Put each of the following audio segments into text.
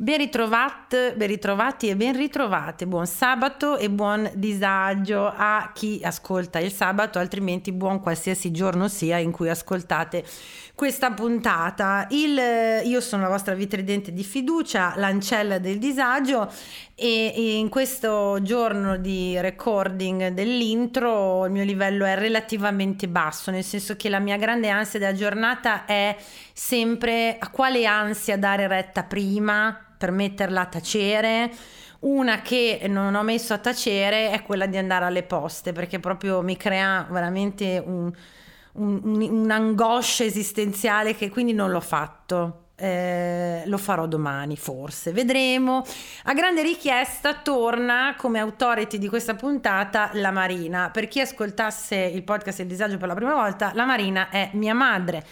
Ben ritrovate, ben ritrovati e ben ritrovate. Buon sabato e buon disagio a chi ascolta il sabato, altrimenti buon qualsiasi giorno sia in cui ascoltate questa puntata. Il, io sono la vostra vitridente di fiducia, l'ancella del disagio e, e in questo giorno di recording dell'intro il mio livello è relativamente basso, nel senso che la mia grande ansia della giornata è sempre a quale ansia dare retta prima per metterla a tacere. Una che non ho messo a tacere è quella di andare alle poste perché proprio mi crea veramente un, un, un, un'angoscia esistenziale che quindi non l'ho fatto. Eh, lo farò domani, forse, vedremo. A grande richiesta torna come authority di questa puntata la Marina. Per chi ascoltasse il podcast Il disagio per la prima volta, la Marina è mia madre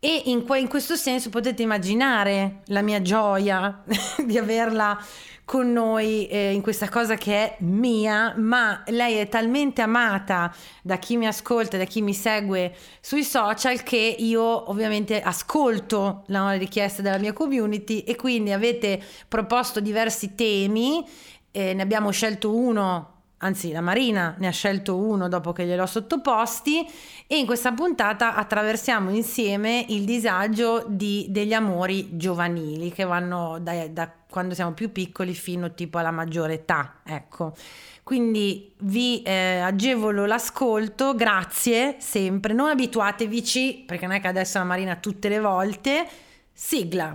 e in, que- in questo senso potete immaginare la mia gioia di averla con noi eh, in questa cosa che è mia, ma lei è talmente amata da chi mi ascolta, da chi mi segue sui social che io ovviamente ascolto la richiesta della mia community e quindi avete proposto diversi temi, eh, ne abbiamo scelto uno anzi la Marina ne ha scelto uno dopo che gliel'ho sottoposti e in questa puntata attraversiamo insieme il disagio di, degli amori giovanili che vanno da, da, quando siamo più piccoli fino tipo alla maggiore età, ecco. Quindi vi eh, agevolo l'ascolto, grazie sempre, non abituatevici perché non è che adesso la Marina tutte le volte, sigla.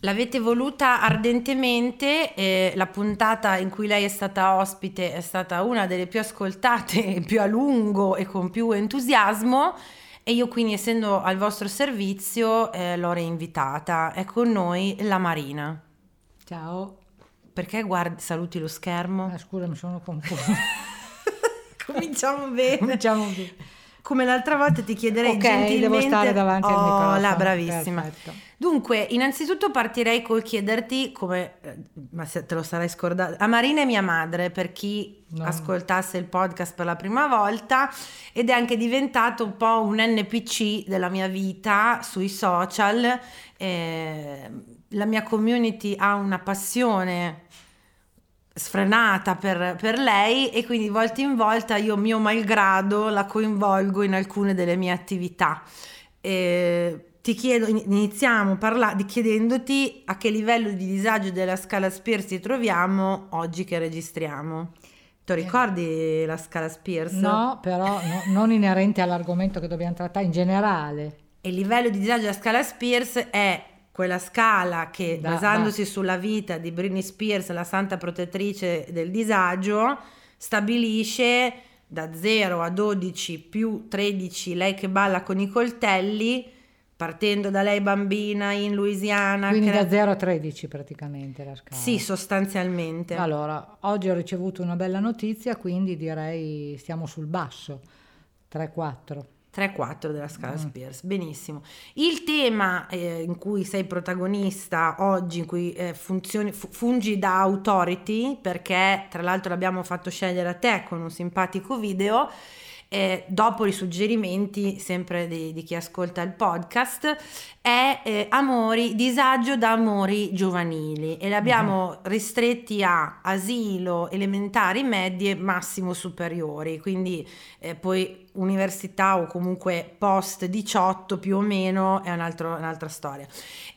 L'avete voluta ardentemente, eh, la puntata in cui lei è stata ospite è stata una delle più ascoltate, più a lungo e con più entusiasmo e io quindi essendo al vostro servizio eh, l'ho reinvitata. È con noi la Marina. Ciao. Perché guardi, saluti lo schermo? Ah, scusa, mi sono confusa. Cominciamo bene. Cominciamo bene. Come l'altra volta ti chiederei Ok, gentilmente... devo stare davanti al oh, microfono. là, bravissima. Perfetto. Dunque, innanzitutto partirei col chiederti come, eh, ma se te lo sarai scordato, a Marina è mia madre per chi No. ascoltasse il podcast per la prima volta ed è anche diventato un po' un NPC della mia vita sui social. Eh, la mia community ha una passione sfrenata per, per lei e quindi di volta in volta io mio malgrado la coinvolgo in alcune delle mie attività. Eh, ti chiedo, in- iniziamo parla- chiedendoti a che livello di disagio della scala Spears ci troviamo oggi che registriamo. Ti ricordi la scala Spears? No, però no- non inerente all'argomento che dobbiamo trattare in generale. E il livello di disagio della scala Spears è quella scala che, Da- basandosi sulla vita di Britney Spears, la santa protettrice del disagio, stabilisce da 0 a 12 più 13 lei che balla con i coltelli, partendo da lei bambina in Louisiana. Quindi che- da 0 a 13 praticamente la scala. Sì, sostanzialmente. Allora, oggi ho ricevuto una bella notizia, quindi direi stiamo sul basso. 3-4. 3-4 della scala Mm. Spears, benissimo. Il tema eh, in cui sei protagonista oggi, in cui eh, funzioni- fu- fungi da authority, perché tra l'altro l'abbiamo fatto scegliere a te con un simpatico video, eh, dopo i suggerimenti sempre di, di chi ascolta il podcast, è eh, amori, disagio da amori giovanili e li abbiamo mm-hmm. ristretti a asilo, elementari, medie, massimo superiori, quindi eh, poi università o comunque post 18 più o meno è un altro, un'altra storia.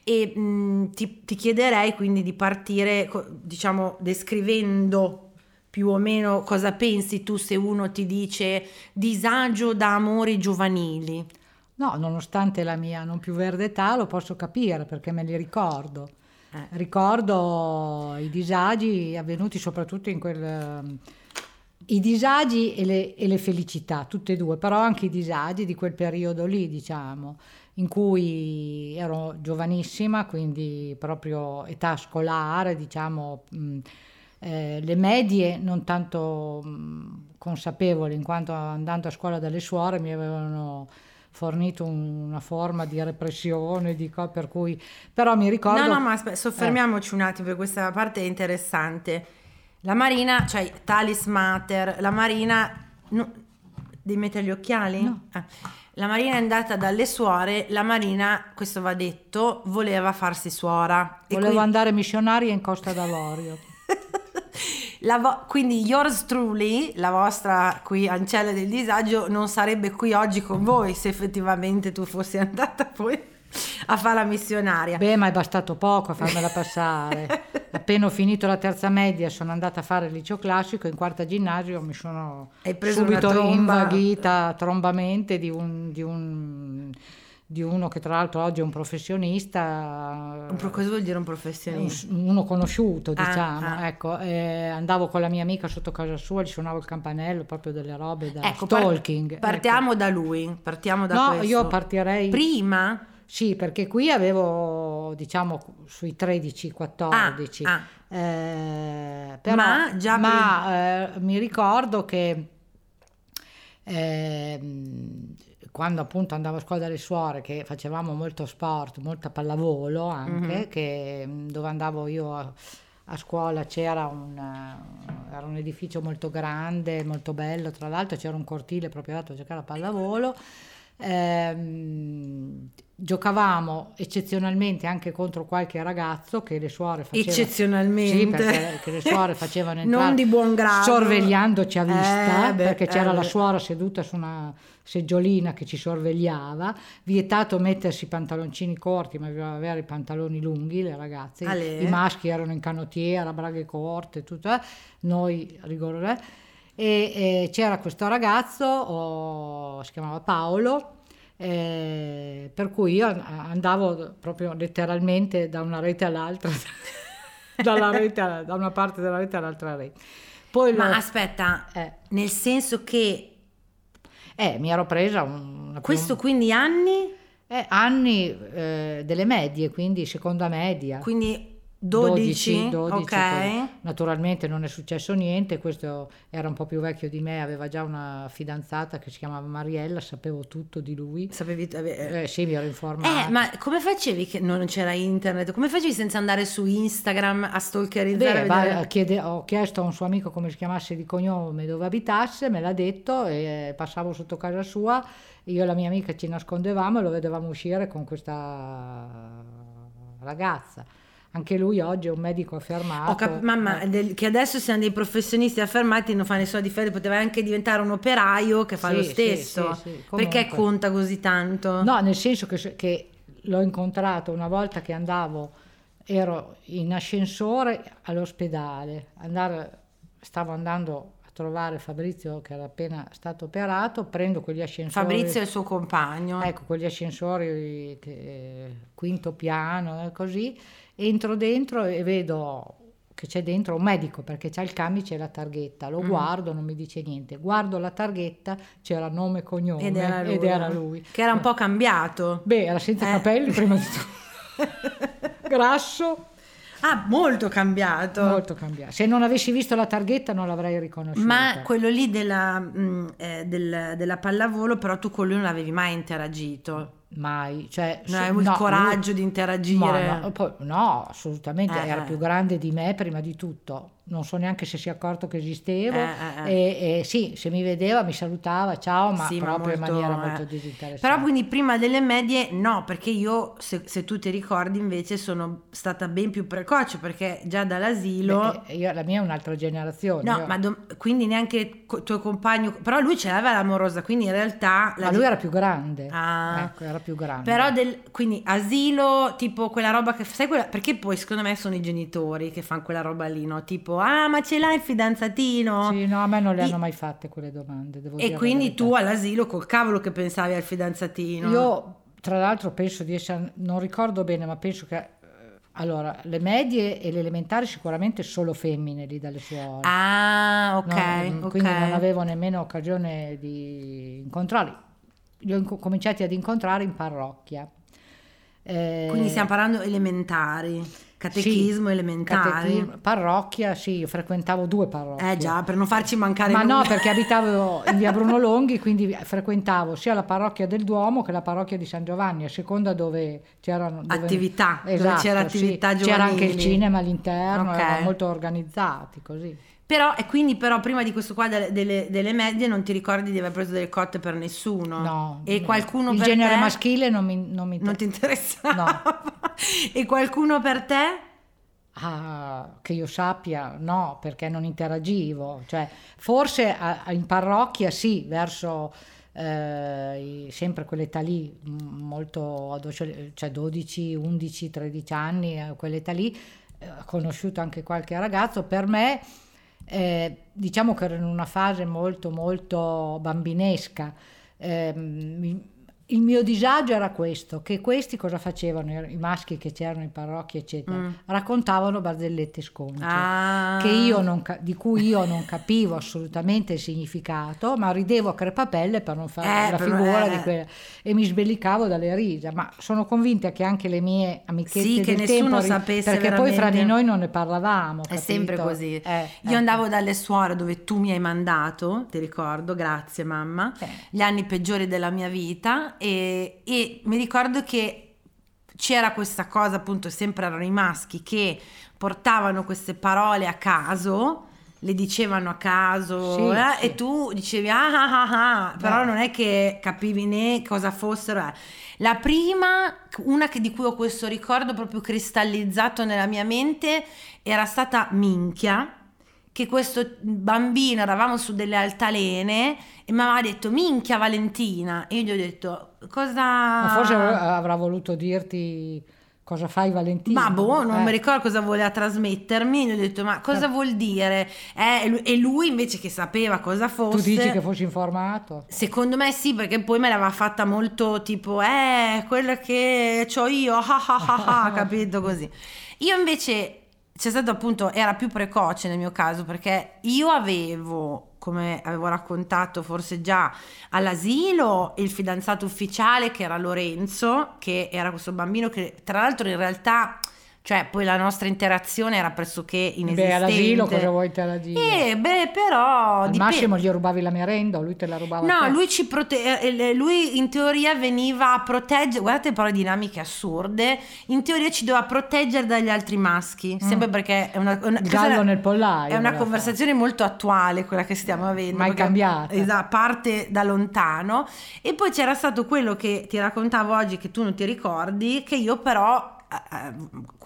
E mh, mm, ti, ti chiederei quindi di partire, diciamo, descrivendo più o meno cosa pensi tu se uno ti dice disagio da amori giovanili? No, nonostante la mia non più verde età lo posso capire perché me li ricordo. Eh. Ricordo i disagi avvenuti soprattutto in quel... I disagi e le, e le felicità, tutte e due, però anche i disagi di quel periodo lì, diciamo, in cui ero giovanissima, quindi proprio età scolare, diciamo... Mh, eh, le medie non tanto mh, consapevoli, in quanto andando a scuola dalle suore mi avevano fornito un, una forma di repressione, di co- per cui però mi ricordo... No, no, ma aspetta, soffermiamoci eh. un attimo, per questa parte è interessante. La Marina, cioè Talis Mater, la Marina... No, devi mettere gli occhiali? No. Ah. La Marina è andata dalle suore, la Marina, questo va detto, voleva farsi suora. Volevo quindi... andare missionaria in Costa d'Avorio. Vo- quindi yours truly, la vostra qui ancella del disagio, non sarebbe qui oggi con voi se effettivamente tu fossi andata poi a fare la missionaria. Beh, ma è bastato poco a farmela passare. Appena ho finito la terza media sono andata a fare il liceo classico, in quarta ginnasio mi sono subito invaghita trombamente di un, di un di uno che tra l'altro oggi è un professionista. Un pro- cosa vuol dire un professionista? uno conosciuto, ah, diciamo. Ah. Ecco, eh, andavo con la mia amica sotto casa sua, gli suonavo il campanello, proprio delle robe da ecco, stalking. Par- partiamo ecco. da lui, partiamo da no, questo. io partirei... Prima? Sì, perché qui avevo, diciamo, sui 13-14. Ah, ah. eh, però, ma già ma, eh, mi ricordo che... Eh, quando appunto andavo a scuola dalle suore, che facevamo molto sport, molta pallavolo anche, mm-hmm. che, mm, dove andavo io a, a scuola c'era un, uh, era un edificio molto grande, molto bello, tra l'altro c'era un cortile proprio dato a giocare a pallavolo. Ehm, giocavamo eccezionalmente anche contro qualche ragazzo che le suore facevano eccezionalmente. Sì, le suore facevano entrare non di buon grado. sorvegliandoci a vista eh, beh, perché c'era eh, la suora seduta su una seggiolina che ci sorvegliava vietato mettersi i pantaloncini corti ma doveva avere i pantaloni lunghi le ragazze. Ale. i maschi erano in canottiera braghe corte tutto eh. noi rigore e, e c'era questo ragazzo oh, si chiamava Paolo eh, per cui io andavo proprio letteralmente da una rete all'altra, rete, da una parte della rete all'altra rete. Poi Ma lo, aspetta, eh, nel senso che... Eh, mi ero presa un... Questo quindi anni? Eh, anni eh, delle medie, quindi seconda media. Quindi 12, 12, ok. Naturalmente non è successo niente, questo era un po' più vecchio di me, aveva già una fidanzata che si chiamava Mariella, sapevo tutto di lui. Sapevi? Eh, sì, mi ero informata. Eh, ma come facevi che non c'era internet? Come facevi senza andare su Instagram a stalkerizzare? Beh, va, chiede, ho chiesto a un suo amico come si chiamasse di cognome, dove abitasse, me l'ha detto e passavo sotto casa sua, io e la mia amica ci nascondevamo e lo vedevamo uscire con questa ragazza anche lui oggi è un medico affermato. Cap- mamma, eh. del, che adesso siamo dei professionisti affermati, non fa nessuno di fede, poteva anche diventare un operaio che fa sì, lo stesso. Sì, sì, Perché conta così tanto? No, nel senso che, che l'ho incontrato una volta che andavo, ero in ascensore all'ospedale, andare, stavo andando a trovare Fabrizio che era appena stato operato, prendo quegli ascensori. Fabrizio è il suo compagno. Ecco, quegli ascensori che, quinto piano e così entro dentro e vedo che c'è dentro un medico perché c'è il camice e la targhetta, lo mm. guardo, non mi dice niente, guardo la targhetta, c'era nome e cognome ed era lui, ed era lui. che era un po' cambiato. Beh, era senza eh. capelli prima di tutto, grasso. Ah, molto cambiato. Molto cambiato. Se non avessi visto la targhetta non l'avrei riconosciuto. Ma quello lì della, mh, mm, eh, del, della pallavolo, però tu con lui non avevi mai interagito. Mai. Cioè, Non su- hai il no, coraggio lui- di interagire. Ma no, poi- no, assolutamente, Eh, era eh. più grande di me prima di tutto. Non so neanche se si è accorto che esistevo. Eh, eh, E, e sì, se mi vedeva mi salutava, ciao, ma Sì, ma proprio in molto, maniera eh. molto disinteressata. Però quindi prima delle medie no, perché io, se, se tu ti ricordi, invece sono stata ben più precoce, perché già dall'asilo... Beh, io- la mia è un'altra generazione. No, io- ma do- quindi neanche il tuo compagno... Però lui ce l'aveva l'amorosa, quindi in realtà... la ma lui era più grande. Ah. Ecco, era più grande. Però del, quindi asilo, tipo quella roba che sai quella, perché poi secondo me sono i genitori che fanno quella roba lì, no? Tipo, ah, ma ce l'hai il fidanzatino? Sì, no, a me non le I- hanno mai fatte quelle domande. Devo E dire quindi tu all'asilo col cavolo che pensavi al fidanzatino? Io, tra l'altro, penso di essere, non ricordo bene, ma penso che, eh, allora, le medie e le elementari sicuramente solo femmine lì dalle suore. Ah, ok, No, ok. Quindi non avevo nemmeno occasione di incontrarli. Li ho inco- cominciati ad incontrare in parrocchia. Eh, Quindi stiamo parlando elementari, catechismo sì, elementare. catechismo- parrocchia, sì, io frequentavo due parrocchie. Eh già, per non farci mancare Ma no, nulla. perché abitavo in via Bruno Longhi, quindi frequentavo sia la parrocchia del Duomo che la parrocchia di San Giovanni, a seconda dove c'erano dove- Attività, dove Esatto, c'era sì. attività C'era anche il cinema all'interno, Ok. eravamo molto organizzati così. Però, e quindi però prima di questo qua delle, delle- delle medie non ti ricordi di aver preso delle cotte per nessuno? No. E no. qualcuno Il per genere te? maschile non mi, non mi Non ti interessava? No. e qualcuno per te? Ah, che io sappia, no, perché non interagivo. Cioè, forse a- a- in parrocchia sì, verso eh, sempre quell'età lì, molto cioè 12, 11, 13 anni, eh, quell'età lì, eh, ho conosciuto anche qualche ragazzo. Per me, eh, diciamo che ero in una fase molto, molto bambinesca. Mi- il mio disagio era questo, che questi cosa facevano, i maschi che c'erano in parrocchia, eccetera, Mm. raccontavano barzellette sconce. Ah. Che io non di cui io non capivo assolutamente il significato, ma ridevo a crepapelle per non fare Eh, la figura eh. di quella e mi sbellicavo dalle risa. Ma sono convinta che anche le mie amichette Sì, che nessuno tempo, sapesse perché poi fra veramente. di noi non ne parlavamo. È sempre capito? così. Eh, Io eh. andavo dalle suore dove tu mi hai mandato, ti ricordo, grazie mamma, Eh. gli anni peggiori della mia vita e, e mi ricordo che c'era questa cosa, appunto, sempre erano i maschi che portavano queste parole a caso, le dicevano a caso Sì, eh, sì. e tu dicevi ah ah ah, ah", però Eh. non è che capivi né cosa fossero. eh. La prima, una che- di cui ho questo ricordo proprio cristallizzato nella mia mente, era stata Minchia, che questo bambino, eravamo su delle altalene e mi aveva detto Minchia Valentina e io gli ho detto cosa... Ma forse av- avrà voluto dirti cosa fai Valentina. Ma boh, non Eh. mi ricordo cosa voleva trasmettermi, gli ho detto ma cosa Eh. vuol dire? Eh, e lui- invece che sapeva cosa fosse... Tu dici che fossi informato? Secondo me sì, perché poi me l'aveva fatta molto tipo, eh, quella che ho io, ah ah ah ah, capito così. Io invece, c'è stato appunto, era più precoce nel mio caso, perché io avevo, come avevo raccontato forse già all'asilo, il fidanzato ufficiale che era Lorenzo, che era questo bambino che tra l'altro in realtà... Cioè, poi la nostra interazione era pressoché inesistente. Beh, all'asilo cosa vuoi te la dire? Eh, beh, però... Al dipende. massimo gli rubavi la merenda o lui te la rubava No, lui ci prote- eh, lui in teoria veniva a proteggere, guardate le dinamiche assurde, in teoria ci doveva proteggere dagli altri maschi, sempre perché è una, una- Mm. Gallo nel pollaio È una conversazione molto attuale quella che stiamo avendo. Mai cambiata. Esatto, parte da lontano. E poi c'era stato quello che ti raccontavo oggi che tu non ti ricordi, che io però eh, eh,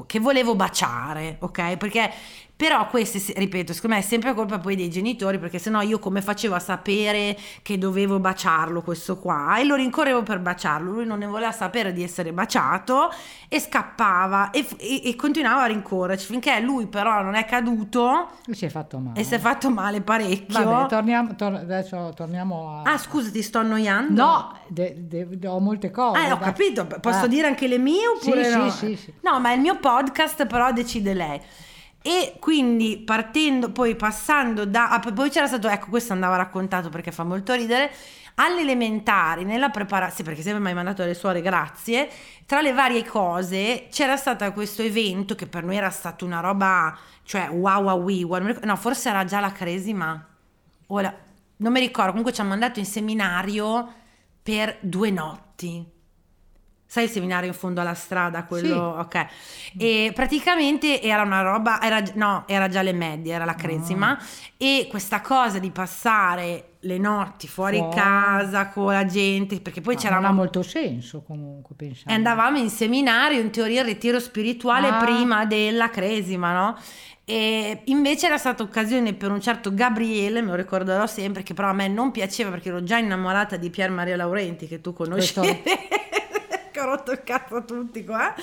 che volevo baciare, ok? Perché però queste, ripeto, secondo me è sempre colpa poi dei genitori, perché sennò io come facevo a sapere che dovevo baciarlo questo qua? E lo rincorrevo per baciarlo, lui non ne voleva sapere di essere baciato e scappava e, e- e continuava a rincorrerci finché lui però non è caduto Lui si è fatto male. e si è fatto male parecchio. Vabbè, torniamo, tor- adesso torniamo a... Ah, scusa, ti sto annoiando? No, de- de- ho molte cose. Ah, ho da- capito, posso Eh. dire anche le mie oppure Sì, no? sì, sì, sì. No, ma il mio podcast, però decide lei. E quindi partendo, poi passando da... ah, poi c'era stato, ecco, questo andava raccontato perché fa molto ridere, alle elementari, nella preparazione, perché sempre mi hai mandato le suore, grazie, tra le varie cose c'era stato questo evento che per noi era stato una roba, cioè wow wow wow, no, forse era già la cresima, o la- non mi ricordo, comunque ci hanno mandato in seminario per due notti. Sai il seminario in fondo alla strada, quello, sì. ok. E praticamente era una roba, era, no, era già le medie, era la cresima. Oh. E questa cosa di passare le notti fuori oh. casa con la gente, perché poi c'era... Non ha molto senso comunque, pensare. E andavamo in seminario, in teoria il ritiro spirituale ah. prima della cresima, no? E invece era stata occasione per un certo Gabriele, me lo ricorderò sempre, che però a me non piaceva perché ero già innamorata di Pier Maria Laurenti, che tu conosci. che ho rotto il cazzo a tutti qua,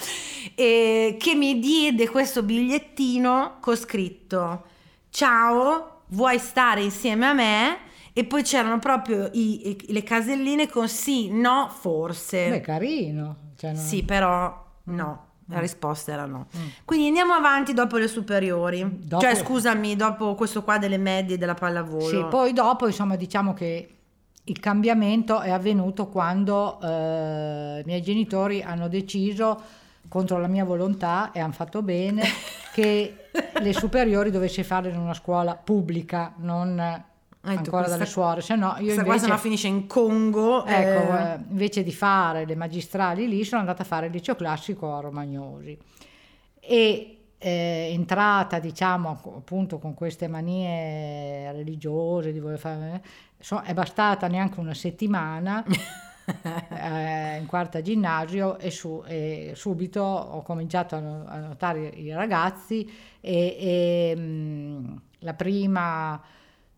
e che mi diede questo bigliettino con scritto ciao, vuoi stare insieme a me? E poi c'erano proprio i, i, le caselline con sì, no, forse. Beh, carino. Cioè non... Sì, però no. La mm. risposta era no. Mm. Quindi andiamo avanti dopo le superiori. Dopo... Cioè, scusami, dopo questo qua delle medie della pallavolo. Sì, poi dopo, insomma, diciamo che il cambiamento è avvenuto quando eh, i miei genitori hanno deciso contro la mia volontà e hanno fatto bene che le superiori dovessi fare in una scuola pubblica, non ah, ancora dalle suore, se no io invece no finisce in Congo. Ecco, eh. invece di fare le magistrali lì sono andata a fare il liceo classico a Romagnosi e eh, entrata diciamo appunto con queste manie religiose di voler fare so, è bastata neanche una settimana eh, in quarta ginnasio e, su, e, subito ho cominciato a, notare i ragazzi e, e mh, mm, la prima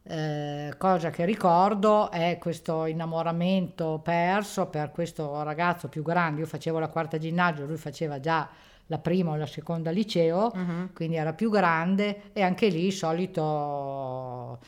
eh, cosa che ricordo è questo innamoramento perso per questo ragazzo più grande, io facevo la quarta ginnasio, lui faceva già la prima o la seconda liceo, uh-huh. quindi era più grande e anche lì solito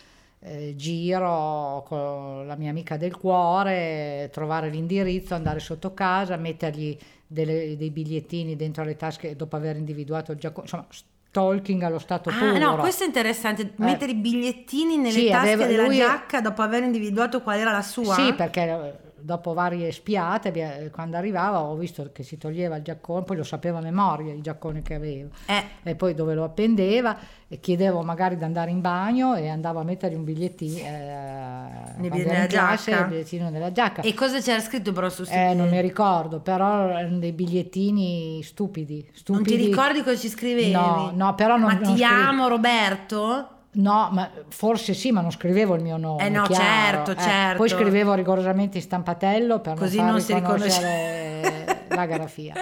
eh, giro con la mia amica del cuore, trovare l'indirizzo, andare sotto casa, mettergli delle, dei bigliettini dentro le tasche dopo aver individuato il giaccone, insomma stalking allo stato ah, puro. no, questo è interessante, eh. mettere i bigliettini nelle sì, tasche aveva, della giacca dopo aver individuato qual era la sua. Sì, perché dopo varie spiate, quando arrivava ho visto che si toglieva il giaccone, poi lo sapeva a memoria il giaccone che aveva, eh. e poi dove lo appendeva, e chiedevo magari di andare in bagno e andavo a mettergli un bigliettino eh, nella giacca. il bigliettino nella giacca. E cosa c'era scritto però su eh, non mi ricordo, però erano dei bigliettini stupidi, stupidi. Non ti ricordi cosa ci scrivevi? No, no, però non... Ma non ti scrivevi. amo Roberto? No, ma forse sì, ma non scrivevo il mio nome. Eh no, chiaro. certo, eh, certo. Poi scrivevo rigorosamente in stampatello per Così non, non si riconosce la grafia.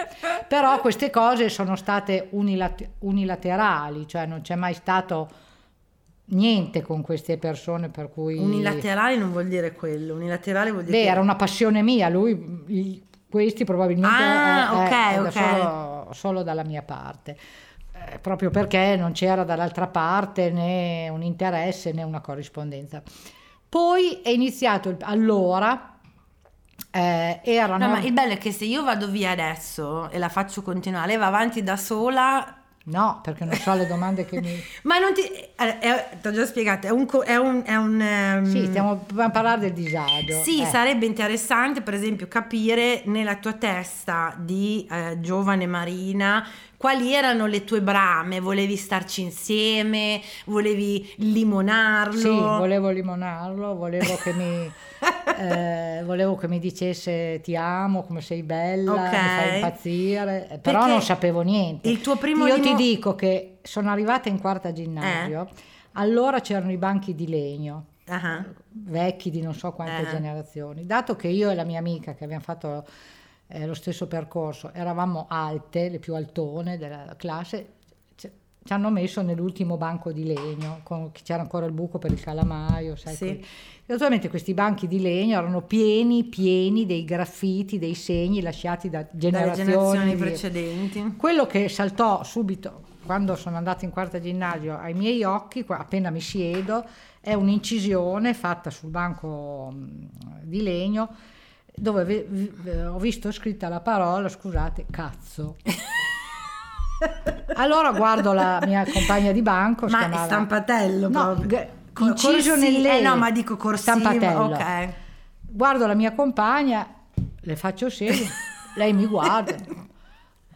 Però queste cose sono state unilat- unilaterali, cioè non c'è mai stato niente con queste persone per cui... Unilaterali non vuol dire quello, unilaterale vuol dire... Beh, che... era una passione mia, lui, questi probabilmente... Ah, è, ok, ok. Solo, solo dalla mia parte. Eh, proprio perché non c'era dall'altra parte né un interesse né una corrispondenza. Poi è iniziato il, allora. Eh, erano... No, ma il bello è che se io vado via adesso e la faccio continuare, lei va avanti da sola No, perché non so le domande che mi... Ma non ti... ti ho già spiegato, è un... È un, è un um... Sì, stiamo a parlare del disagio. Sì, eh. sarebbe interessante per esempio capire nella tua testa di eh, giovane Marina quali erano le tue brame, volevi starci insieme, volevi limonarlo? Sì, volevo limonarlo, volevo che mi... eh, volevo che mi dicesse ti amo, come sei bella, okay. mi fai impazzire, eh, però Perché non sapevo niente. Il tuo primo Io limo... ti dico che sono arrivata in quarta ginnasio, eh? allora c'erano i banchi di legno. Uh-huh. vecchi di non so quante uh-huh. generazioni. Dato che io e la mia amica che abbiamo fatto eh, lo stesso percorso eravamo alte, le più altone della classe, ci hanno messo nell'ultimo banco di legno, con, c'era ancora il buco per il calamaio, sai, sì. Naturalmente questi banchi di legno erano pieni, pieni dei graffiti, dei segni lasciati da generazioni, generazioni precedenti. Quello che saltò subito quando sono andata in quarta ginnasio ai miei occhi, appena mi siedo, è un'incisione fatta sul banco di legno dove ho visto scritta la parola, scusate, cazzo. allora guardo la mia compagna di banco, ma chiamava, stampatello no, proprio inciso nelle... Eh no, ma dico corsivo, stampatello. ok. Guardo la mia compagna, le faccio segno, lei mi guarda.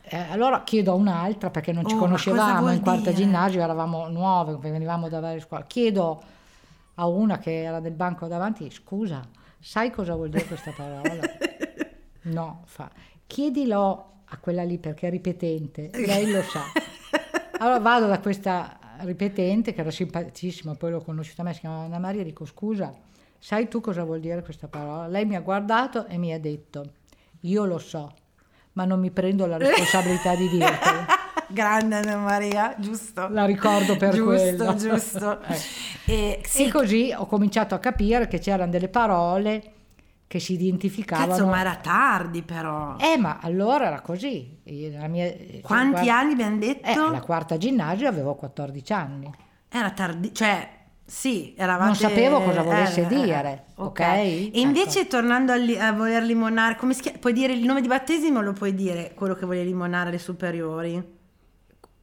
Eh, allora chiedo a un'altra, perché non ci oh, conoscevamo in quarta dire? ginnasio, eravamo nuove, venivamo da varie scuole. Chiedo a una che era del banco davanti, scusa, sai cosa vuol dire questa parola? no, fa. chiedilo a quella lì perché è ripetente, lei lo sa. Allora vado da questa ripetente che era simpaticissima, poi l'ho conosciuta a me, si chiamava Anna Maria, dico scusa, sai tu cosa vuol dire questa parola? Lei mi ha guardato e mi ha detto, io lo so, ma non mi prendo la responsabilità di dirtelo. Grande Anna Maria, giusto. La ricordo per giusto, quello. Giusto, eh. e, sì. e così ho cominciato a capire che c'erano delle parole che si identificavano. Cazzo, ma era tardi però. Eh, ma allora era così. La mia, Quanti quarta, anni abbiamo detto? Eh, la quarta ginnasio avevo 14 anni. Era tardi, cioè sì, eravate... Non sapevo cosa volesse eh, dire, ok? okay? E invece ecco. tornando a, li, a, voler limonare, come si chiama? Puoi dire il nome di battesimo lo puoi dire quello che volevi limonare alle superiori?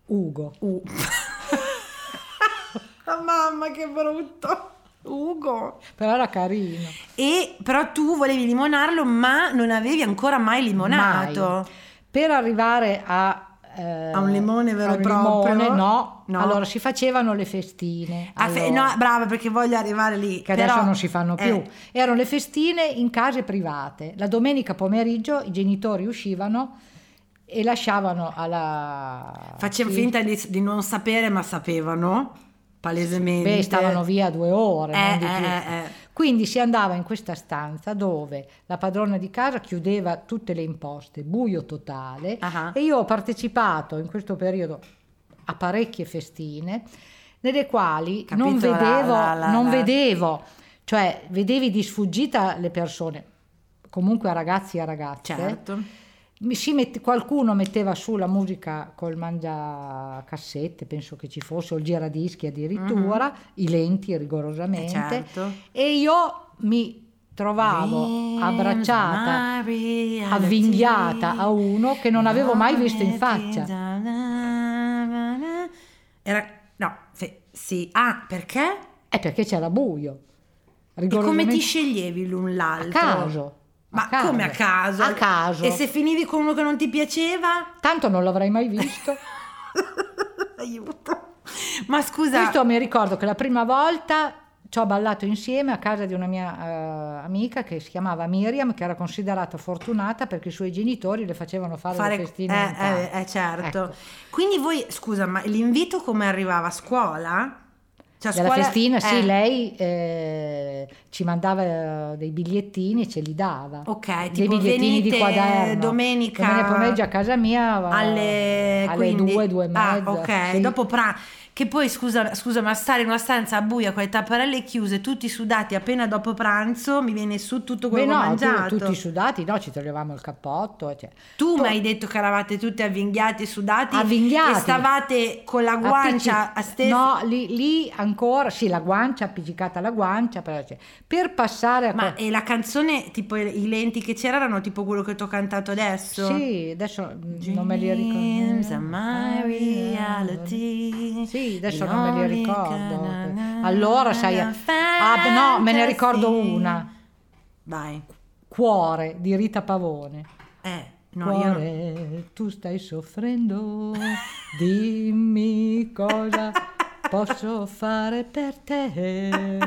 Ugo. U. oh, mamma che brutto. Ugo. Però era carino. E però tu volevi limonarlo, ma non avevi ancora mai limonato. Mai. Per arrivare a eh, a un limone vero e proprio? Limone, no. no. Allora si facevano le festine. Allora. fe- no, brava perché voglio arrivare lì. Che però, adesso non si fanno più. Eh. Erano le festine in case private. La domenica pomeriggio i genitori uscivano e lasciavano alla... Facevano finta di, di non sapere ma sapevano palesemente. Beh, stavano via due ore. Eh, eh, eh, Quindi si andava in questa stanza dove la padrona di casa chiudeva tutte le imposte, buio totale, uh-huh. e io ho partecipato in questo periodo a parecchie festine nelle quali Capito, non vedevo, la, la, la, non vedevo, cioè vedevi di sfuggita le persone, comunque a ragazzi e a ragazze. Certo Mette, qualcuno metteva su la musica col mangiacassette, penso che ci fosse, o il giradischi addirittura, mm-hmm. i lenti rigorosamente, eh certo. e io mi trovavo abbracciata, avvinghiata a uno che non avevo mai visto in faccia. Era, no, sì, ah, perché? È perché c'era buio. E come ti sceglievi l'un l'altro? A caso. Ma a come a caso? A caso. E se finivi con uno che non ti piaceva? Tanto non l'avrei mai visto. Aiuto. Ma scusa. Questo mi ricordo che la prima volta ci ho ballato insieme a casa di una mia uh, amica che si chiamava Miriam, che era considerata fortunata perché i suoi genitori le facevano fare, fare le festine. Eh, eh, eh, certo. Ecco. Quindi voi, scusa, ma l'invito come arrivava a scuola? Cioè, scuola... festina, eh. sì, lei eh, ci mandava dei bigliettini e ce li dava. Ok, dei bigliettini di quaderno. Domenica, domenica pomeriggio a casa mia alle, alle quindi... due, due e ah, mezza. Ah, ok, sì. dopo pranzo che poi, scusa, scusa, ma stare in una stanza buia con le tapparelle chiuse, tutti sudati appena dopo pranzo, mi viene su tutto quello Beh, che no, ho mangiato. tutti sudati, no, ci toglievamo il cappotto. Cioè. Tu mi hai detto che eravate tutti avvinghiati e sudati. Avvinghiati. E stavate con la guancia Appicci- a stessa. No, lì, lì, ancora, sì, la guancia appiccicata alla guancia, però, cioè, per passare a... Ma e la canzone, tipo i lenti che c'erano, erano tipo quello che ti ho cantato adesso? Sì, adesso Dreams non me li ricordo. my reality. Sì, adesso non me li ricordo. Allora, sai, ah, no, me ne ricordo una. Vai. Cuore di Rita Pavone. Eh, no, Cuore, io... tu stai soffrendo, dimmi cosa posso fare per te.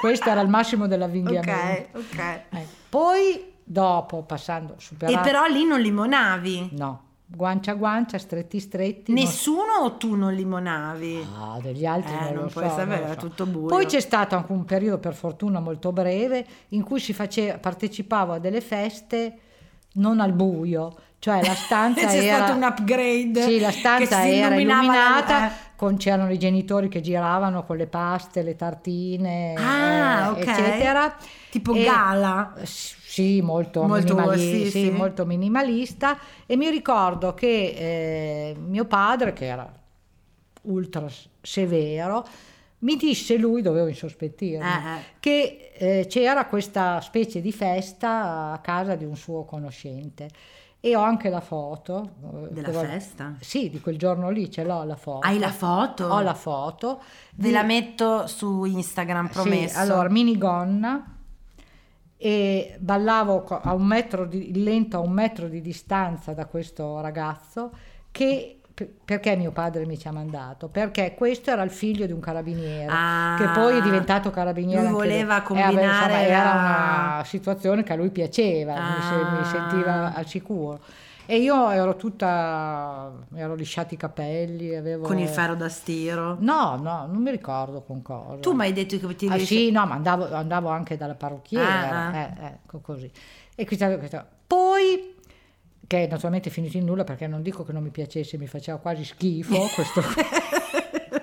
Questo era il massimo dell'avvinghiamento. Ok, ok. Eh, poi, dopo, passando, superato... E però lì non limonavi? No guancia a guancia, stretti stretti. Nessuno non... o tu non limonavi? Ah, degli altri eh, non, non lo puoi so, sapere, era so. tutto buio. Poi c'è stato anche un periodo per fortuna molto breve in cui si faceva, partecipavo a delle feste non al buio, cioè la stanza c'è era... stato un upgrade. Sì, la stanza era illuminata, la... con, c'erano i genitori che giravano con le paste, le tartine, ah, eh, okay. eccetera. Tipo e, gala. Sì, molto, molto, minimali- sì, sì, molto minimalista. E mi ricordo che eh, mio padre, che era ultra severo, mi disse lui, dovevo insospettirmi, uh-huh. che eh, c'era questa specie di festa a casa di un suo conoscente. E ho anche la foto. Eh, Della devo... festa? Sì, di quel giorno lì ce l'ho la foto. Hai la foto? Ho la foto. Ve di... la metto su Instagram, promesso. Sì, allora, minigonna e ballavo a un metro di, lento a un metro di distanza da questo ragazzo che perché mio padre mi ci ha mandato? Perché questo era il figlio di un carabiniere, Ah. che poi è diventato carabiniere. Lui voleva E combinare aveva- insomma, era una situazione che a lui piaceva, mi, se- mi Ah. sentiva al sicuro. E io ero tutta, mi ero lisciati i capelli, avevo... Con il ferro da stiro. No, no, non mi ricordo con cosa. Tu mi hai detto che ti Ah, sì, no, ma andavo, andavo anche dalla parrucchiera, Ah, ah. eh, ecco così. E questa- questa- Poi, che naturalmente è finito in nulla perché non dico che non mi piacesse, mi faceva quasi schifo questo.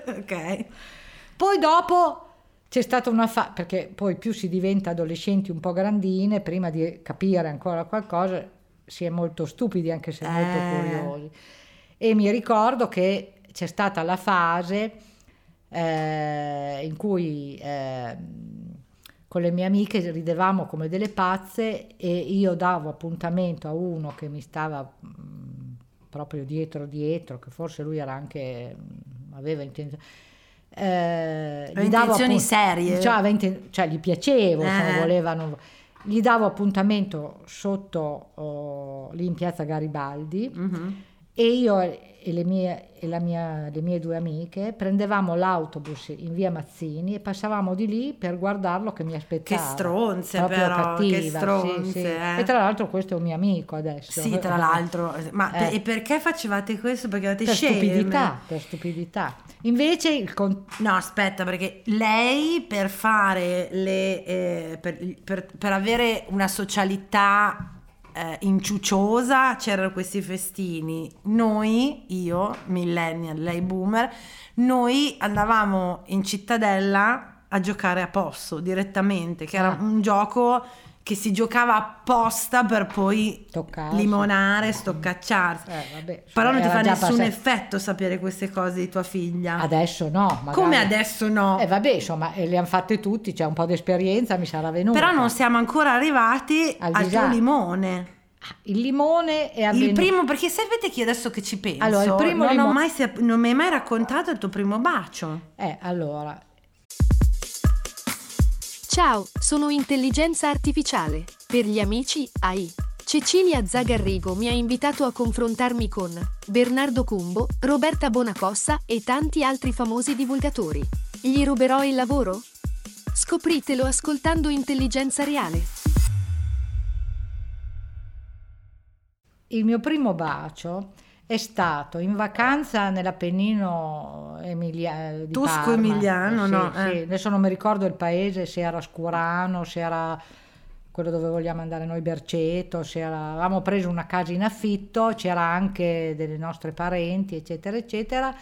ok. poi dopo c'è stata una fase, perché poi più si diventa adolescenti un po' grandine, prima di capire ancora qualcosa, si è molto stupidi anche se molto Eh. curiosi. E mi ricordo che c'è stata la fase eh, in cui eh, con le mie amiche ridevamo come delle pazze e io davo appuntamento a uno che mi stava mm, proprio dietro dietro, che forse lui era anche, mm, aveva intenzione. Eh, Aveva intenzioni serie. Cioè, aveva inten- cioè, gli piacevo, insomma, Eh. volevano. Gli davo appuntamento sotto oh, lì in piazza Garibaldi Mhm. E io e, le mie, e la mia- le mie due amiche prendevamo l'autobus in via Mazzini e passavamo di lì per guardarlo che mi aspettava. Che stronze Proprio però, cattiva, che sì, stronze, sì. eh. E tra l'altro questo è un mio amico adesso. Sì, tra l'altro. Ma Eh. e perché facevate questo? Perché avete Per sceme? stupidità, per stupidità. Invece il con- No, aspetta, perché lei per fare le. eh, per, per- per avere una socialità eh, inciucciosa c'erano questi festini. Noi, io, millennial, lei boomer, noi andavamo in cittadella a giocare a posso direttamente, che era Ah. un gioco che si giocava apposta per poi Toccarsi. limonare, stoccacciarsi. Eh, vabbè, Però non ti fa nessun passato. effetto sapere queste cose di tua figlia. Adesso no. magari. Come adesso no? Eh vabbè, insomma, eh, le hanno fatte tutti, c'è un po' di esperienza, mi sarà venuta. Però non siamo ancora arrivati Al al, tuo limone. Il limone è Il avvenuto. primo, perché sapete che adesso che ci penso, Allora, il primo non, ho limo- mai, non mi hai mai raccontato il tuo primo bacio. Eh, allora, Ciao, sono intelligenza artificiale. Per gli amici, AI. Cecilia Zagarrigo mi ha invitato a confrontarmi con Bernardo Cumbo, Roberta Bonacossa e tanti altri famosi divulgatori. Gli ruberò il lavoro? Scopritelo ascoltando Intelligenza Reale. il mio primo bacio è stato in vacanza nell'Appennino Emilia- di Tusco Parma. emiliano, Sì, no? sì. Eh. Adesso non mi ricordo il paese, se era Scurano, se era quello dove vogliamo andare noi, Berceto, se era... avevamo preso una casa in affitto, c'era anche delle nostre parenti, eccetera, eccetera.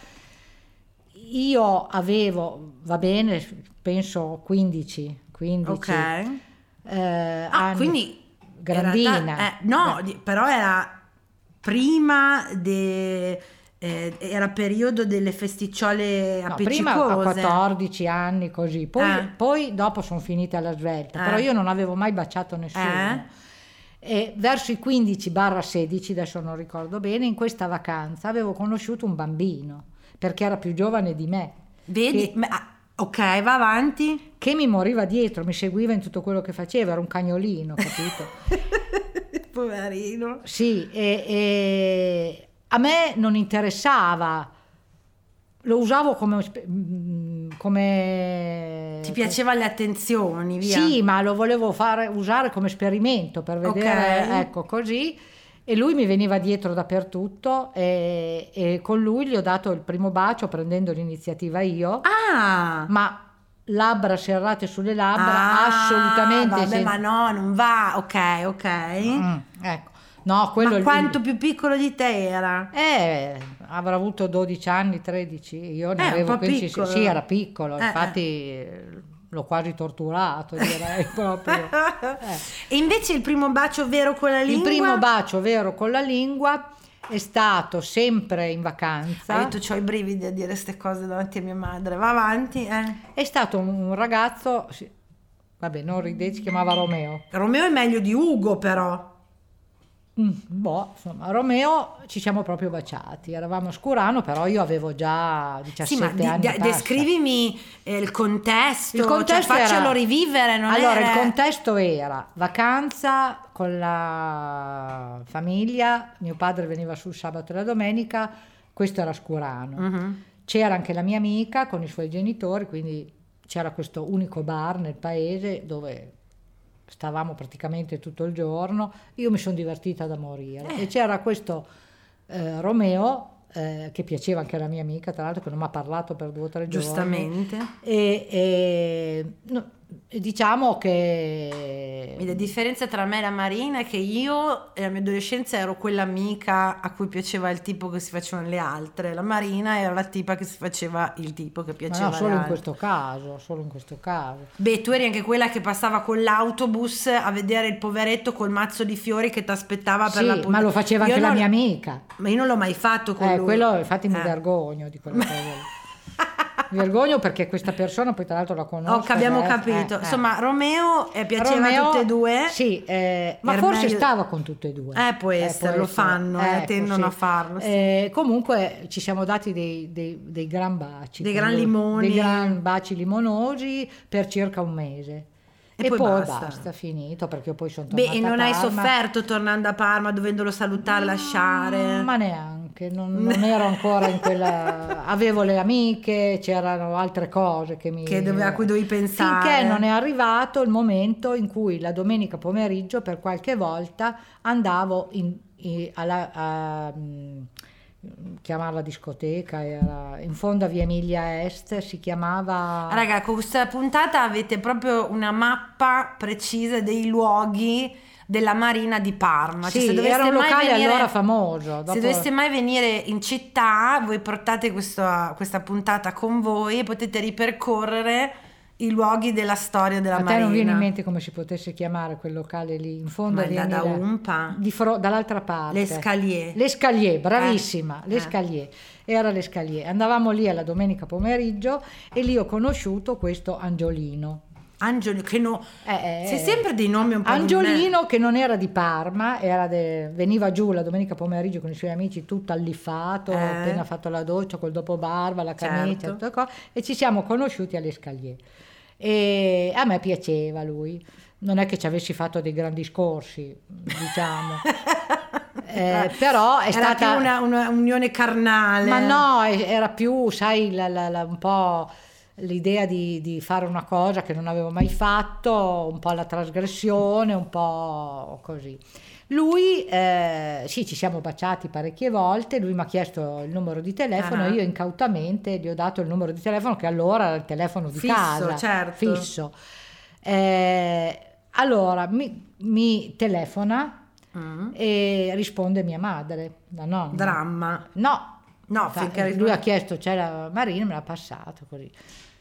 Io avevo, va bene, penso 15, 15 Ok. eh, Ah, anni. quindi... grandina. in realtà- eh, no, però era prima de... eh, era periodo delle festicciole No, prima a appiccicose. 14 anni così, poi, Eh. poi dopo sono finite alla svelta, Eh. però io non avevo mai baciato nessuno. Eh. E verso i 15-16, adesso non ricordo bene, in questa vacanza avevo conosciuto un bambino, perché era più giovane di me, Vedi? Che- Ma- ah, ok, va avanti. che mi moriva dietro, mi seguiva in tutto quello che faceva, era un cagnolino, capito? Poverino. Sì, e, e a me non interessava, lo usavo come... spe- mm, come Ti piacevano le attenzioni, via. Sì, ma lo volevo fare, usare come esperimento per vedere, Ok. ecco così. E lui mi veniva dietro dappertutto e, e con lui gli ho dato il primo bacio prendendo l'iniziativa io, Ah! ma labbra serrate sulle labbra, Ah, assolutamente. Vabbè, sen- ma no, non va. Ok, ok. Mm, ecco, no, quello ma quanto più piccolo di te era? Eh, avrà avuto 12 anni, 13, io ne Eh, avevo po' 15, piccolo. sì, era piccolo, Eh, infatti eh, l'ho quasi torturato, direi proprio. Eh. E invece il primo bacio vero con la Il lingua? primo bacio vero con la lingua è stato sempre in vacanza. Hai detto, ho i brividi a dire queste cose davanti a mia madre. Va avanti, eh. È stato un, ragazzo, vabbè, non ridete, si chiamava Romeo. Romeo è meglio di Ugo, però. Mm, boh, insomma, Romeo ci siamo proprio baciati. Eravamo a Scurano, però io avevo già 17 Sì, ma anni. passa. descrivimi eh, il contesto, Il contesto cioè faccelo era- rivivere, non allora, era... il contesto era vacanza con la famiglia, mio padre veniva sul sabato e la domenica, questo era Scurano. Mhm. C'era anche la mia amica con i suoi genitori, quindi c'era questo unico bar nel paese dove stavamo praticamente tutto il giorno. Io mi sono divertita da morire. Eh. E c'era questo eh, Romeo, eh, che piaceva anche alla mia amica, tra l'altro, che non mi ha parlato per due o tre giorni. Giustamente. E, e, no, diciamo che... La differenza tra me e la Marina è che io nella mia adolescenza ero quella amica a cui piaceva il tipo che si facevano le altre, la Marina era la tipa che si faceva il tipo che Ma piaceva no, solo in questo caso, solo in questo caso. Beh, tu eri anche quella che passava con l'autobus a vedere il poveretto col mazzo di fiori che ti aspettava per Sì, la pun- ma lo faceva Io anche la mia amica. Ma io non l'ho mai fatto con Eh, lui. quello infatti mi Eh. vergogno di quella cosa. Vergogno perché questa persona poi tra l'altro la conosco. Ok, abbiamo eh, capito. eh, eh. Insomma, Romeo eh, piaceva Romeo- a tutte e due. Sì, eh, ma forse meglio- stava con tutte e due. Eh, può essere, lo fanno, eh, tendono a farlo, sì. Eh, comunque ci siamo dati dei, dei- dei gran baci. Dei gran limoni. Dei gran baci limonosi per circa un mese. E E, poi poi, basta. basta. finito perché poi sono Beh, tornata e non hai sofferto tornando a Parma dovendolo salutare, lasciare? Ma neanche, non, non ero ancora in quella... Avevo le amiche, c'erano altre cose che mi... Che dove- a cui dovevi pensare. Finché non è arrivato il momento in cui la domenica pomeriggio per qualche volta andavo in, in- alla... A, mm, chiamarla discoteca, era in fondo a via Emilia Est, si chiamava... Raga, con questa puntata avete proprio una mappa precisa dei luoghi della Marina di Parma. Cioè, sì, se doveste era un locale venire- allora famoso. Se dopo- doveste mai venire in città, voi portate questa, questa puntata con voi e potete ripercorrere i luoghi della storia della A te Marina. non viene in mente come si potesse chiamare quel locale lì, in fondo Ma da, da Umpa? di fro- dall'altra parte. L'escalier. L'escalier, bravissima, Eh. l'escalier. Era l'escalier. Andavamo lì alla domenica pomeriggio e lì ho conosciuto questo Angiolino. Angiolino, che no... Eh, eh, Sei sempre dei nomi un po' Angiolino che non era di Parma, era de- veniva giù la domenica pomeriggio con i suoi amici tutto alliffato, Eh. appena fatto la doccia col dopobarba, la camicia, Certo. cose, e ci siamo conosciuti all'escalier. E a me piaceva lui, non è che ci avessi fatto dei grandi scorsi, diciamo. Eh, però è Era stata più una, una unione carnale. ma no, era più, sai, la- la- la- un po' l'idea di, di fare una cosa che non avevo mai fatto, un po' la trasgressione, un po' così. Lui, eh, sì, ci siamo baciati parecchie volte, lui mi ha chiesto il numero di telefono Ah. io incautamente gli ho dato il numero di telefono che allora era il telefono di Fisso, casa, certo. fisso. Eh, allora mi, mi telefona Mm. e risponde mia madre, la nonna. Dramma. No, No, finché lui ha chiesto c'è la Marina, me l'ha passato così.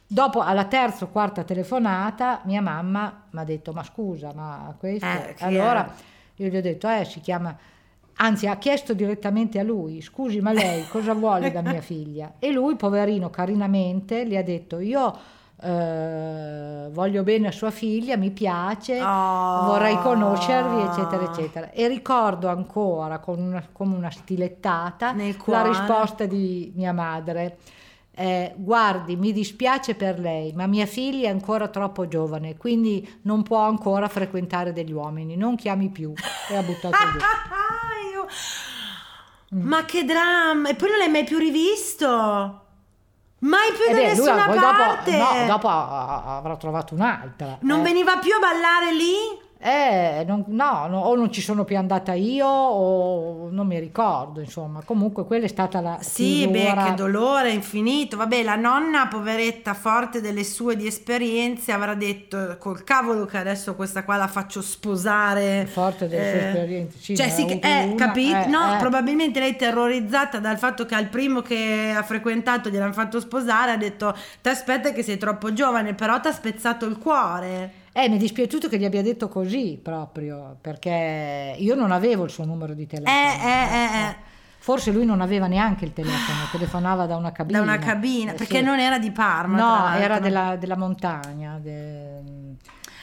Dopo, alla terza o quarta telefonata, mia mamma mi ha detto: Ma scusa, ma questo. Eh, allora è? io gli ho detto: Eh, si chiama. Anzi, ha chiesto direttamente a lui: Scusi, ma lei cosa vuole da mia figlia? E lui, poverino, carinamente, gli ha detto: Io eh, voglio bene a sua figlia, mi piace, Oh. vorrei conoscervi, eccetera, eccetera. E ricordo ancora con una, come una stilettata la risposta di mia madre. eh, guardi, mi dispiace per lei, ma mia figlia è ancora troppo giovane, quindi non può ancora frequentare degli uomini, non chiami più. E ha buttato giù. Io- Mm. Ma che dramma! E poi non l'hai mai più rivisto? Mai più Eh da beh, lui nessuna poi parte? dopo, no, dopo avrà trovato un'altra. Non eh. veniva più a ballare lì? Eh, non- no, no, o non ci sono più andata io o non mi ricordo, insomma. Comunque quella è stata la Sì, beh, che dolore infinito. Vabbè, la nonna, poveretta, forte delle sue di esperienze, avrà detto col cavolo che adesso questa qua la faccio sposare. Forte delle sue esperienze, sì, cioè, sì, eh, capito? eh, no, eh. probabilmente lei terrorizzata dal fatto che al primo che ha frequentato gliel'hanno fatto sposare ha detto ti aspetta che sei troppo giovane, però ti ha spezzato il cuore. Eh, mi è dispiaciuto che gli abbia detto così proprio, perché io non avevo il suo numero di telefono. Eh, eh, eh, eh. Forse lui non aveva neanche il telefono, telefonava da una cabina. Da una cabina, Eh, perché sì. non era di Parma. No, era della, della montagna. de-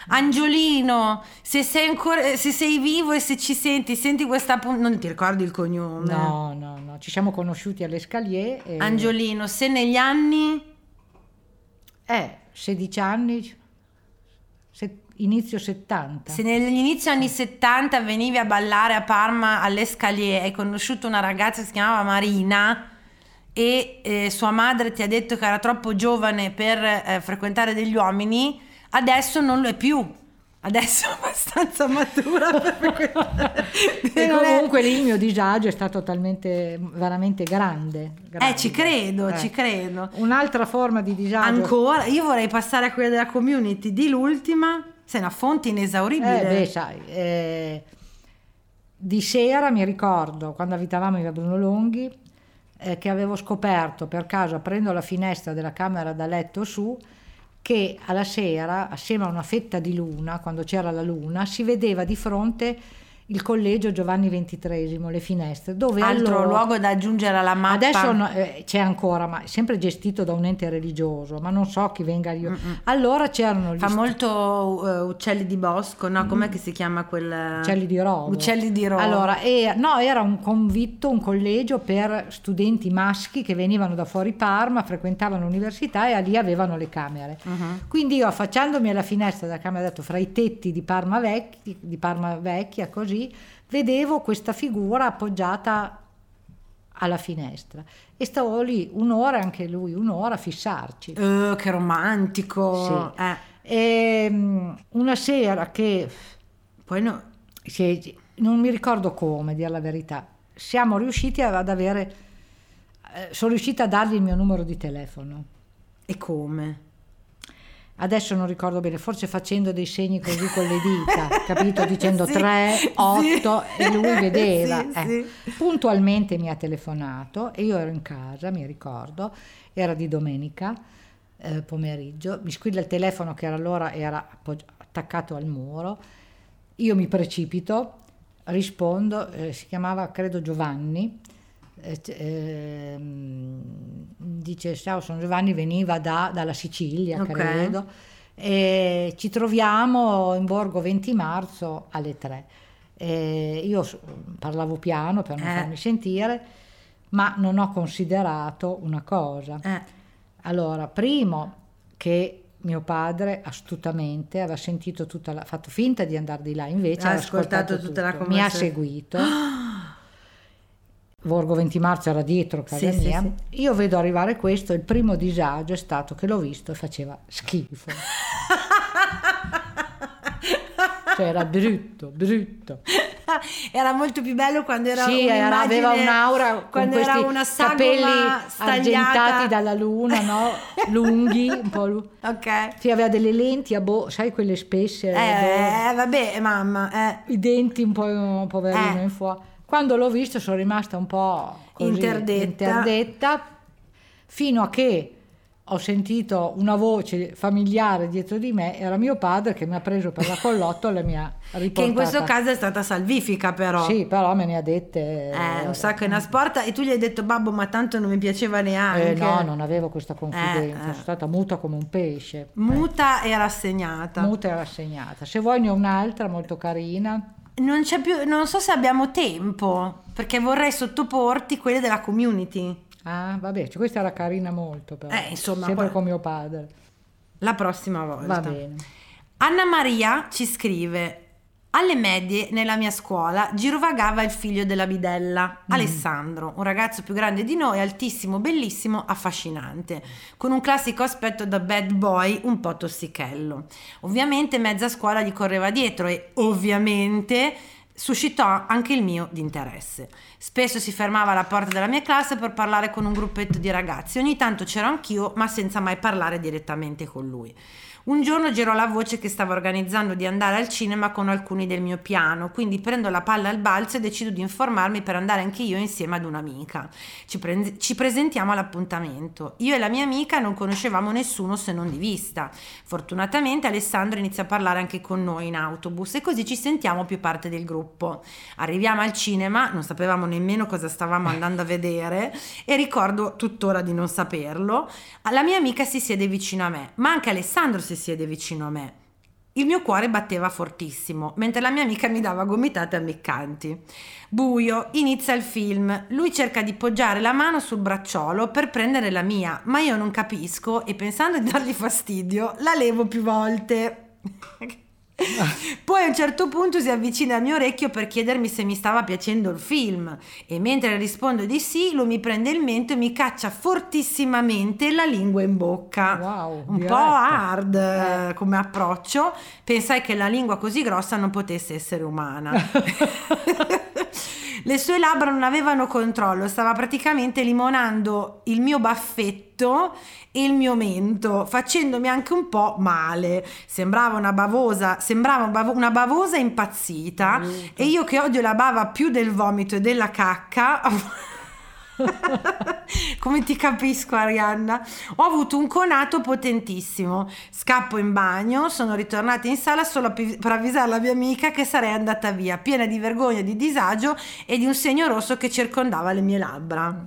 Angiolino, se sei ancora se sei vivo e se ci senti, senti questa puntata, non ti ricordi il cognome? No, no, no, ci siamo conosciuti all'Escalier. E, Angiolino, se negli anni Eh, 16 anni, inizio 70. se negli inizi anni 70 venivi a ballare a Parma all'Escalier hai conosciuto una ragazza che si chiamava Marina, e eh, sua madre ti ha detto che era troppo giovane per eh, frequentare degli uomini, adesso non lo è più. Adesso è abbastanza matura per frequentare. E comunque lì il mio disagio è stato talmente veramente grande. grande. Eh, ci credo, Eh. ci credo. Un'altra forma di disagio. Ancora, io vorrei passare a quella della community di l'ultima, sei una fonte inesauribile. Eh, beh, sai, eh, di sera mi ricordo quando abitavamo in via Bruno Longhi eh, che avevo scoperto per caso aprendo la finestra della camera da letto su che alla sera, assieme a una fetta di luna, quando c'era la luna, si vedeva di fronte il collegio Giovanni XXIII, le finestre, dove Altro allora- luogo da aggiungere alla mappa. Adesso no- eh, c'è ancora, ma sempre gestito da un ente religioso, ma non so chi venga io. Allora c'erano gli Fa molto eh, uccelli di bosco, no? Com'è che si chiama quel... Uccelli di rovo. Uccelli di rovo. Allora, e- no, era un convitto, un collegio per studenti maschi che venivano da fuori Parma, frequentavano l'università e lì avevano le camere. Mhm. Quindi io affacciandomi alla finestra della camera, detto, fra i tetti di Parma, vecchi, di Parma vecchia, così, vedevo questa figura appoggiata alla finestra e stavo lì un'ora, anche lui un'ora a fissarci. Eh, che romantico. Sì. Eh, E, mm, una sera che Poi no... sì, non mi ricordo come, dire la verità, siamo riusciti ad avere, eh, sono riuscita a dargli il mio numero di telefono. E come? Adesso non ricordo bene, forse facendo dei segni così con le dita, capito? Dicendo Sì, 3, sì. 8 e lui vedeva. Sì, Eh, sì. Puntualmente mi ha telefonato e io ero in casa, mi ricordo, era di domenica eh, pomeriggio, mi squilla il telefono che allora era appoggi- attaccato al muro, io mi precipito, rispondo, eh, si chiamava credo Giovanni, eh, ehm, dice ciao sono Giovanni, veniva da- dalla Sicilia Ok. credo, e ci troviamo in Borgo 20 marzo alle 3. E io parlavo piano per non Eh. farmi sentire, ma non ho considerato una cosa. Eh, Allora, primo che mio padre astutamente aveva sentito tutta la, fatto finta di andare di là, invece Ha ascoltato ascoltato tutta la tutto. mi ha conversazione. seguito. Borgo 20 marzo era dietro casa Sì, sì, mia. sì. Io vedo arrivare questo, il primo disagio è stato che l'ho visto e faceva schifo. cioè era brutto, brutto. Era molto più bello quando era sì, era- aveva un'aura con quando questi era una capelli stagliata. argentati dalla luna, no? Lunghi, un po' lu- Ok. Sì, aveva delle lenti a bo- sai quelle spesse, Eh, vabbè, mamma, eh. i denti un po' poverino Eh. in fuori. Quando l'ho visto sono rimasta un po' così, Interdetta. interdetta, fino a che ho sentito una voce familiare dietro di me, era mio padre che mi ha preso per la collottola e mi ha riportata. Che in questo caso è stata salvifica però. Sì, però me ne ha dette... Eh, un sacco in asporta e tu gli hai detto babbo ma tanto non mi piaceva neanche. Eh, no, non avevo questa confidenza, Eh, eh. sono stata muta come un pesce. Muta e rassegnata. Muta e rassegnata. Se vuoi ne ho un'altra molto carina. Non c'è più, non so se abbiamo tempo, perché vorrei sottoporti quelle della community. Ah, vabbè, cioè, questa era carina molto però. Eh, insomma, Sempre poi- con mio padre. La prossima volta. Va bene. Anna Maria ci scrive: Alle medie, nella mia scuola, girovagava il figlio della bidella, Alessandro, un ragazzo più grande di noi, altissimo, bellissimo, affascinante, con un classico aspetto da bad boy un po' tossichello. Ovviamente mezza scuola gli correva dietro e ovviamente suscitò anche il mio di interesse. Spesso si fermava alla porta della mia classe per parlare con un gruppetto di ragazzi, ogni tanto c'ero anch'io, ma senza mai parlare direttamente con lui. Un giorno girò la voce che stava organizzando di andare al cinema con alcuni del mio piano, quindi prendo la palla al balzo e decido di informarmi per andare anche io insieme ad un'amica. Ci, pre- ci presentiamo all'appuntamento. Io e la mia amica non conoscevamo nessuno se non di vista. Fortunatamente Alessandro inizia a parlare anche con noi in autobus e così ci sentiamo più parte del gruppo. Arriviamo al cinema, non sapevamo nemmeno cosa stavamo andando a vedere e ricordo tuttora di non saperlo. La mia amica si siede vicino a me, ma anche Alessandro si siede vicino a me. Il mio cuore batteva fortissimo, mentre la mia amica mi dava gomitate ammiccanti. Buio, inizia il film. Lui cerca di poggiare la mano sul bracciolo per prendere la mia, ma io non capisco e pensando di dargli fastidio, la levo più volte. Poi a un certo punto si avvicina al mio orecchio per chiedermi se mi stava piacendo il film e mentre rispondo di sì, lui mi prende il mento e mi caccia fortissimamente la lingua in bocca. Wow, un diretta. po' hard eh, come approccio. Pensai che la lingua così grossa non potesse essere umana. Le sue labbra non avevano controllo, stava praticamente limonando il mio baffetto e il mio mento, facendomi anche un po' male. Sembrava una bavosa, sembrava una bavosa impazzita e io che odio la bava più del vomito e della cacca. Come ti capisco Arianna? Ho avuto un conato potentissimo. Scappo in bagno, sono ritornata in sala solo per avvisare la mia amica che sarei andata via, piena di vergogna, di disagio e di un segno rosso che circondava le mie labbra.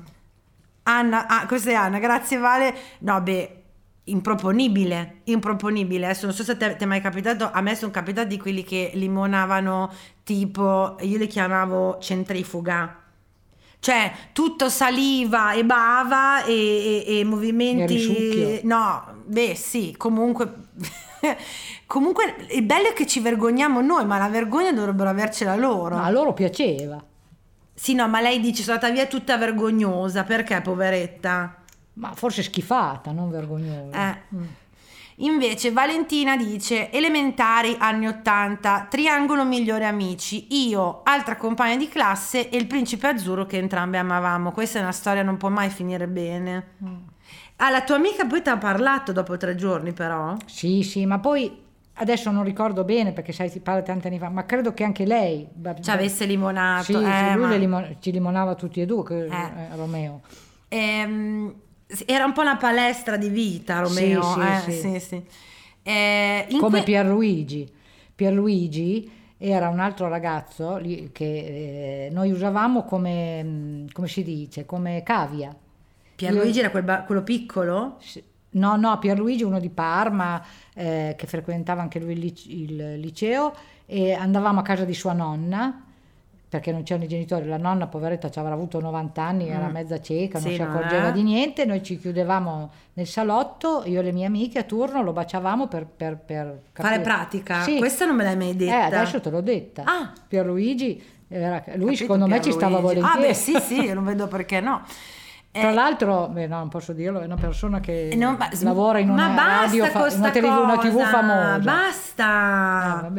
Anna, ah, questa è Anna, grazie Vale. No, beh, improponibile, improponibile. Adesso non so se ti è mai capitato, a me sono capitati quelli che limonavano tipo, io li chiamavo centrifuga. Cioè, tutto saliva e bava e, e- e movimenti... No, beh sì, comunque... comunque il bello è che ci vergogniamo noi, ma la vergogna dovrebbero avercela loro. Ma a loro piaceva. Sì, no, ma lei dice sono andata via tutta vergognosa, perché poveretta? Ma forse schifata, non vergognosa. Eh. Invece Valentina dice elementari anni 80, triangolo migliore amici, io, altra compagna di classe e il principe azzurro che entrambe amavamo. Questa è una storia non può mai finire bene. Ah, la tua amica poi ti ha parlato dopo tre giorni però? Sì, sì, ma poi adesso non ricordo bene perché sai si parla tanti anni fa, ma credo che anche lei Ci avesse limonato. Sì, eh, sì, lui ma- le limon- ci limonava tutti e due, che- Eh. eh, Romeo. Ehm, era un po' una palestra di vita Romeo. Sì, sì, eh, sì. sì, sì. Eh, Come que- Pierluigi. Pierluigi era un altro ragazzo che eh, noi usavamo come, mh, come si dice, come cavia. Pierluigi era quel ba- quello piccolo? Sì. No, no, Pierluigi, uno di Parma, eh, che frequentava anche lui il liceo, e andavamo a casa di sua nonna, perché non c'erano i genitori, la nonna, poveretta, ci avrà avuto 90 anni, era Mm. mezza cieca, non Sì, si no, accorgeva eh? di niente, noi ci chiudevamo nel salotto, io e le mie amiche a turno lo baciavamo per, per, per Fare pratica? Sì. Questa non me l'hai mai Eh, detta. adesso te l'ho detta. Ah. Pierluigi, era- lui Capito, secondo me ci stava Pierluigi. volentieri. Ah, beh, sì, sì, non vedo perché no. Tra Eh, l'altro, beh, no, non posso dirlo, è una persona che eh, non- lavora in una radio, fa- una, TV, una TV famosa. Basta. Ah,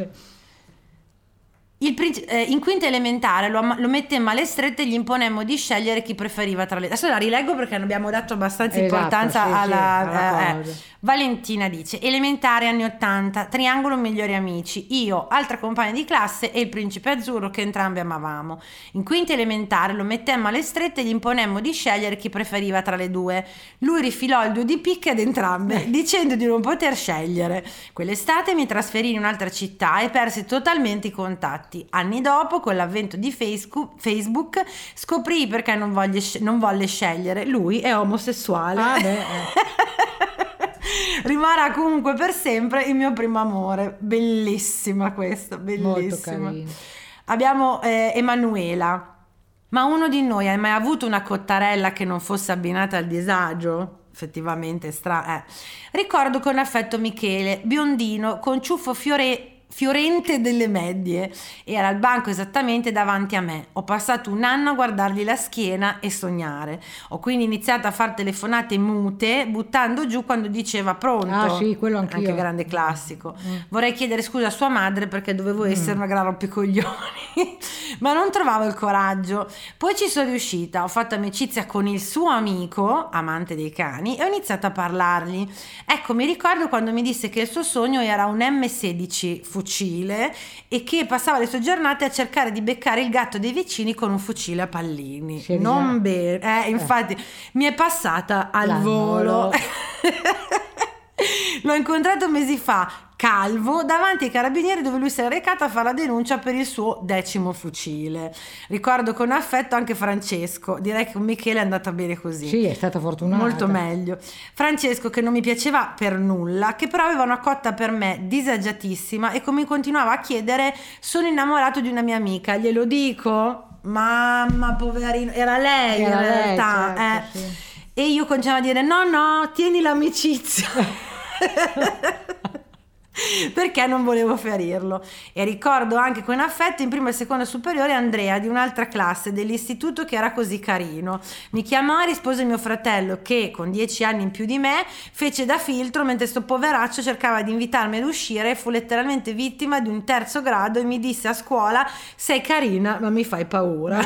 eh, in quinta elementare lo, lo mette in male strette e gli imponemmo di scegliere chi preferiva tra le... Adesso la rileggo perché non abbiamo dato abbastanza Esatto, importanza sì, sì, alla... alla eh, eh. Valentina dice, elementare anni 80, triangolo migliori amici, io, altra compagna di classe e il principe azzurro che entrambi amavamo. In quinta elementare lo mettemmo alle strette e gli imponemmo di scegliere chi preferiva tra le due. Lui rifilò il due di picche ad entrambe, dicendo di non poter scegliere. Quell'estate mi trasferì in un'altra città e persi totalmente i contatti. Anni dopo, con l'avvento di Facebook, scoprì perché non, voglio non volle scegliere. Lui è omosessuale. Ah, beh, eh. Rimarrà comunque per sempre il mio primo amore. Bellissima questa, bellissima. Abbiamo eh, Emanuela. Ma uno di noi ha mai avuto una cottarella che non fosse abbinata al disagio? Effettivamente stra... eh. Ricordo con affetto Michele, biondino, con ciuffo fiore- fiorente delle medie. Era al banco esattamente davanti a me. Ho passato un anno a guardargli la schiena e sognare. Ho quindi iniziato a fare telefonate mute, buttando giù quando diceva pronto. Ah, sì, quello anch'io. Anche grande classico. Mm. Vorrei chiedere scusa a sua madre perché dovevo essere una gran rompicoglioni, ma non trovavo il coraggio. Poi ci sono riuscita, ho fatto amicizia con il suo amico, amante dei cani, e ho iniziato a parlargli. Ecco, mi ricordo quando mi disse che il suo sogno era un M16 fucile e che passava le sue giornate a cercare di beccare il gatto dei vicini con un fucile a pallini. Si è non bene, eh, infatti mi è passata al L'anno, volo. L'ho incontrato mesi fa, calvo, davanti ai carabinieri dove lui si era recato a fare la denuncia per il suo decimo fucile. Ricordo con affetto anche Francesco, direi che con Michele è andata bene così. Sì, è stata fortunata. Molto meglio. Francesco che non mi piaceva per nulla, che però aveva una cotta per me disagiatissima e come continuava a chiedere sono innamorato di una mia amica, glielo dico? Mamma, poverino, era lei Era in lei, realtà. certo, eh. sì. E io continuavo a dire no, no, tieni l'amicizia. perché non volevo ferirlo. E ricordo anche con affetto in prima e seconda superiore Andrea di un'altra classe dell'istituto che era così carino. Mi chiamò e rispose mio fratello che con dieci anni in più di me fece da filtro mentre sto poveraccio cercava di invitarmi ad uscire e fu letteralmente vittima di un terzo grado e mi disse a scuola sei carina ma mi fai paura.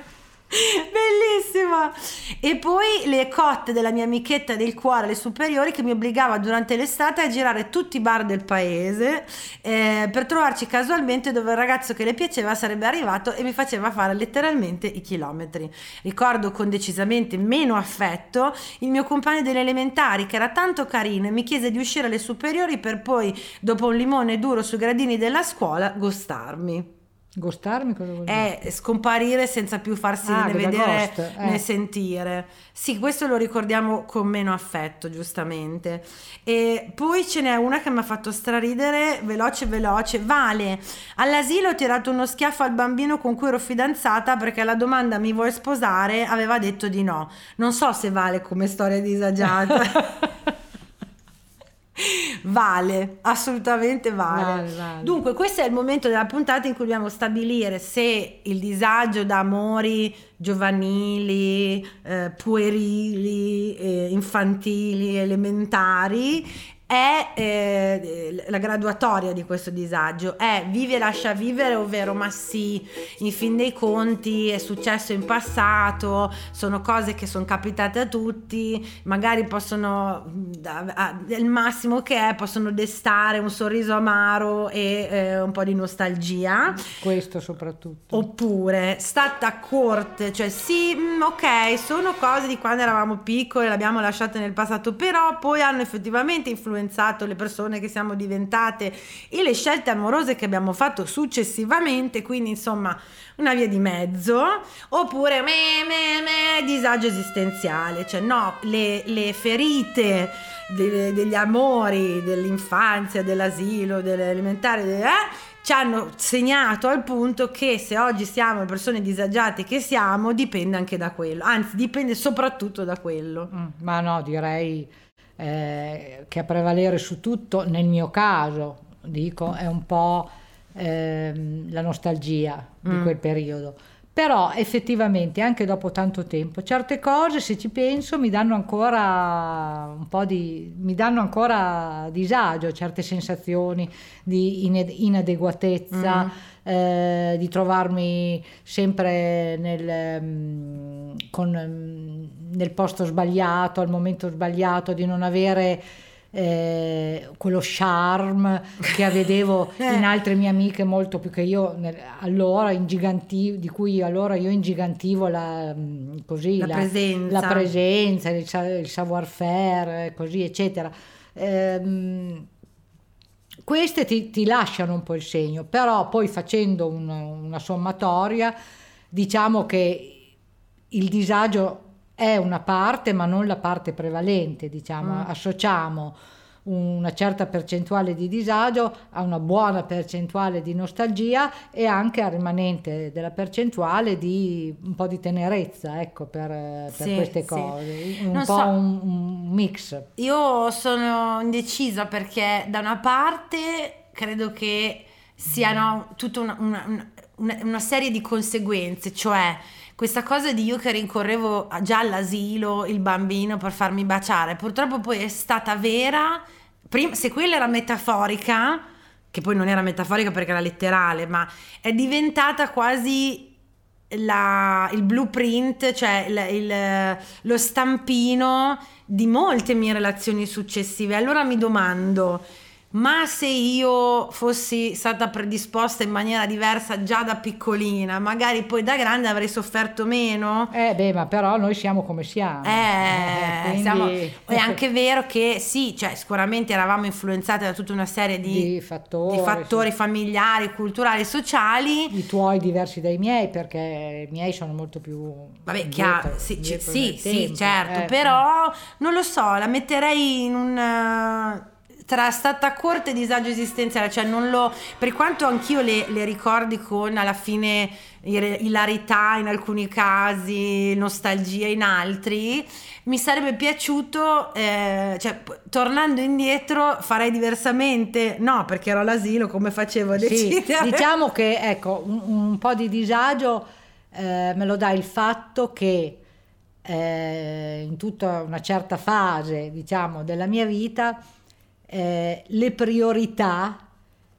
Bellissima! E poi le cotte della mia amichetta del cuore, le superiori, che mi obbligava durante l'estate a girare tutti i bar del paese eh, per trovarci casualmente dove il ragazzo che le piaceva sarebbe arrivato e mi faceva fare letteralmente i chilometri. Ricordo con decisamente meno affetto il mio compagno delle elementari che era tanto carino e mi chiese di uscire alle superiori per poi, dopo un limone duro sui gradini della scuola, gostarmi. Gostarmi cosa vuol dire? È scomparire senza più farsi Ah, né vedere ghost, eh. né sentire. Sì, questo lo ricordiamo con meno affetto, giustamente. E poi ce n'è una che mi ha fatto straridere, veloce veloce. Vale, all'asilo ho tirato uno schiaffo al bambino con cui ero fidanzata perché alla domanda mi vuoi sposare aveva detto di no. Non so se vale come storia disagiata. Vale, assolutamente vale. Vale, vale. Dunque, questo è il momento della puntata in cui dobbiamo stabilire se il disagio da amori giovanili, eh, puerili, eh, infantili, elementari è eh, la graduatoria di questo disagio è vivi e lascia vivere ovvero ma sì in fin dei conti è successo in passato sono cose che sono capitate a tutti magari possono a- il massimo che è possono destare un sorriso amaro e eh, un po' di nostalgia Questo soprattutto. Oppure state a corte, cioè sì, mm, ok, sono cose di quando eravamo piccoli, le abbiamo lasciate nel passato, però poi hanno effettivamente influenzato le persone che siamo diventate e le scelte amorose che abbiamo fatto successivamente, quindi insomma una via di mezzo, oppure me, me, me, disagio esistenziale, cioè no, le, le ferite de- degli amori, dell'infanzia, dell'asilo, delle elementari, de- eh, ci hanno segnato al punto che se oggi siamo le persone disagiate che siamo, dipende anche da quello, anzi dipende soprattutto da quello. Mm, Ma no, direi eh, che a prevalere su tutto, nel mio caso, dico, è un po' ehm, la nostalgia di Mm. quel periodo. Però effettivamente anche dopo tanto tempo certe cose, se ci penso, mi danno ancora un po' di mi danno ancora disagio, certe sensazioni di ine- inadeguatezza, Mm. Eh, di trovarmi sempre nel, mm, con, mm, nel posto sbagliato, al momento sbagliato, di non avere eh, quello charme che vedevo Eh. in altre mie amiche molto più che io nel- allora ingigantivo, di cui allora io ingigantivo la, mm, così, La presenza. la presenza, il, il savoir-faire, così eccetera. Ehm, queste ti, ti lasciano un po' il segno, però poi facendo un- una sommatoria diciamo che il disagio è una parte, ma non la parte prevalente, diciamo, Mm. associamo una certa percentuale di disagio a una buona percentuale di nostalgia e anche al rimanente della percentuale di un po' di tenerezza, ecco, per, per Sì, queste sì. cose, un Non po' so. un, un mix. Io sono indecisa perché da una parte credo che siano tutta una, una- una- una- una serie di conseguenze, cioè questa cosa di io che rincorrevo già all'asilo il bambino per farmi baciare, purtroppo poi è stata vera, Prim- se quella era metaforica, che poi non era metaforica perché era letterale, ma è diventata quasi la- il blueprint, cioè il- il- lo stampino di molte mie relazioni successive. Allora mi domando, ma se io fossi stata predisposta in maniera diversa già da piccolina, magari poi da grande avrei sofferto meno? Eh beh, ma però noi siamo come siamo. Eh, quindi- siamo- è anche vero che sì, cioè sicuramente eravamo influenzate da tutta una serie di, Di fattori, di fattori sì. familiari, culturali, sociali. I tuoi diversi dai miei, perché i miei sono molto più... Vabbè, indietro- chiaro, sì, indietro sì, sì, certo, eh. però non lo so, la metterei in un... tra stata corte e disagio esistenziale, cioè non lo, per quanto anch'io le, le ricordi con alla fine ilarità in alcuni casi, nostalgia in altri, mi sarebbe piaciuto, eh, cioè, tornando indietro farei diversamente, no perché ero all'asilo come facevo a decidere. Sì, diciamo che ecco, un, un po' di disagio eh, me lo dà il fatto che eh, in tutta una certa fase, diciamo, della mia vita, eh, le priorità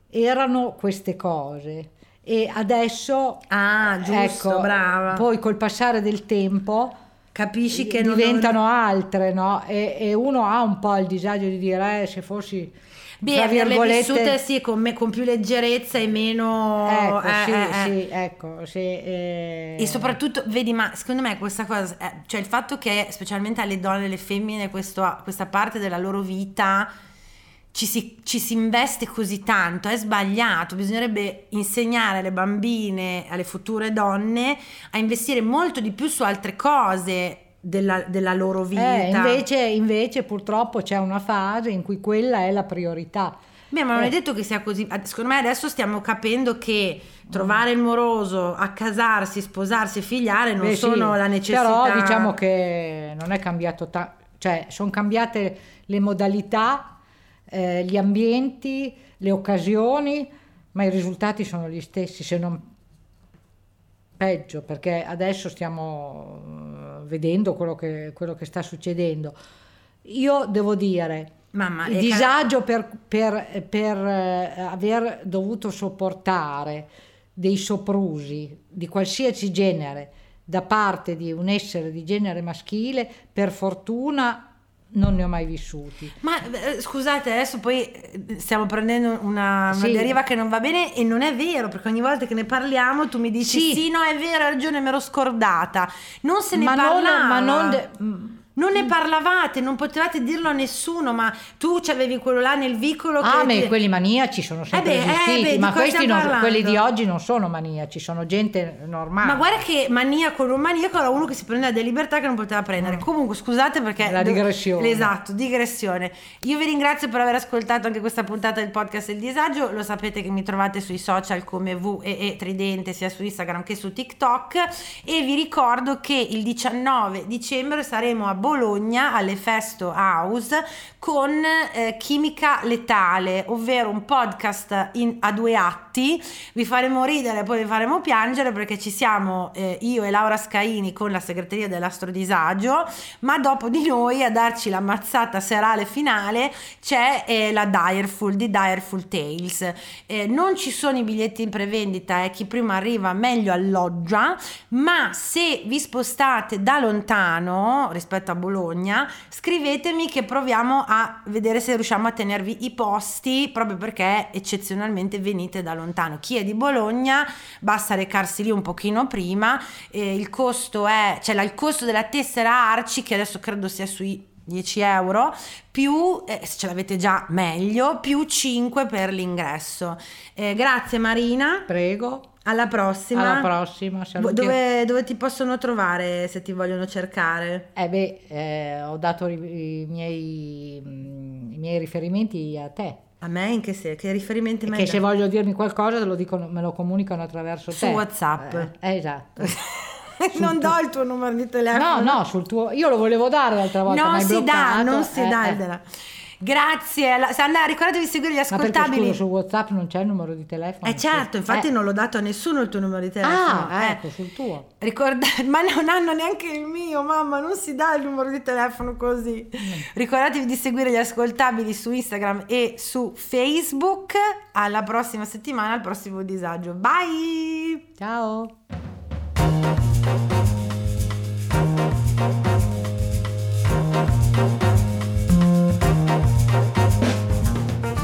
erano queste cose e adesso ah giusto ecco, brava poi col passare del tempo capisci che diventano non... altre no? e, e, uno ha un po' il disagio di dire eh, se fossi Beh, averle vissute sì, con, me, con, più leggerezza e meno... Ecco, eh, sì, eh, sì, ecco, sì, eh. E soprattutto, vedi, ma secondo me questa cosa, eh, cioè il fatto che specialmente alle donne, alle femmine, questo, questa parte della loro vita ci si, ci si, investe così tanto, è sbagliato, bisognerebbe insegnare alle bambine, alle future donne a investire molto di più su altre cose della, della loro vita. Eh, invece, invece purtroppo c'è una fase in cui quella è la priorità. Beh, ma non eh. è detto che sia così. Secondo me adesso stiamo capendo che trovare il moroso, accasarsi, sposarsi, figliare non Beh, sono sì, la necessità. Però diciamo che non è cambiato tanto, cioè sono cambiate le modalità eh, gli ambienti, le occasioni, ma i risultati sono gli stessi, se non peggio, perché adesso stiamo eh, vedendo quello che, quello che sta succedendo. Io devo dire, Mamma, il disagio per, per, per eh, aver dovuto sopportare dei soprusi di qualsiasi genere da parte di un essere di genere maschile, per fortuna non ne ho mai vissuti. Ma eh, scusate, adesso poi eh, stiamo prendendo una, sì. deriva che non va bene e non è vero, perché ogni volta che ne parliamo tu mi dici sì, sì no è vero, hai ragione, mi ero scordata. Non se ne ma parlava. Non, ma non... De- non ne parlavate, non potevate dirlo a nessuno, ma tu c'avevi quello là nel vicolo. Ah, ma quelli maniaci sono sempre eh beh, esistiti, eh beh, ma questi non, quelli di oggi non sono maniaci, sono gente normale. Ma guarda che maniaco non maniaco era uno che si prendeva delle libertà che non poteva prendere. Mm. Comunque, scusate perché... La digressione. Esatto, digressione. Io vi ringrazio per aver ascoltato anche questa puntata del podcast Il Disagio. Lo sapete che mi trovate sui social come V e, e Tridente, sia su Instagram che su TikTok. E vi ricordo che il 19 dicembre saremo a Bologna alle Festo House con eh, Chimica Letale, ovvero un podcast in, a due atti. Vi faremo ridere, poi vi faremo piangere perché ci siamo eh, io e Laura Scaini con la segreteria dell'Astrodisagio, ma dopo di noi a darci la mazzata serale finale c'è eh, la Direful di Direful Tales. Eh, non ci sono i biglietti in prevendita, eh, chi prima arriva meglio alloggia, ma se vi spostate da lontano rispetto a Bologna, scrivetemi che proviamo a vedere se riusciamo a tenervi i posti proprio perché eccezionalmente venite da lontano. Chi è di Bologna basta recarsi lì un pochino prima, eh, il costo è, cioè il costo della tessera Arci che adesso credo sia sui 10 euro più eh, se ce l'avete già meglio più 5 per l'ingresso eh, grazie Marina prego alla prossima. Alla prossima. Dove, dove, ti possono trovare se ti vogliono cercare? Eh beh, eh, ho dato i, i, miei, i, miei, riferimenti a te. A me in che, se, che riferimenti mi Che se voglio dirmi qualcosa lo dicono, me lo comunicano attraverso Su te. Su WhatsApp. Eh, eh esatto. non do il tuo numero di telefono. No, no, sul tuo... Io lo volevo dare l'altra volta, Non si bloccato. dà, non si eh, dà. Eh. Grazie. Andrea, ricordatevi di seguire gli ascoltabili. Ma perché, su WhatsApp non c'è il numero di telefono? Eh certo, infatti eh. non l'ho dato a nessuno il tuo numero di telefono. Ah, eh. ecco, sul tuo. Ricorda... Ma non hanno neanche il mio, mamma, non si dà il numero di telefono così. Mm. Ricordatevi di seguire gli ascoltabili su Instagram e su Facebook. Alla prossima settimana, al prossimo disagio. Bye! Ciao!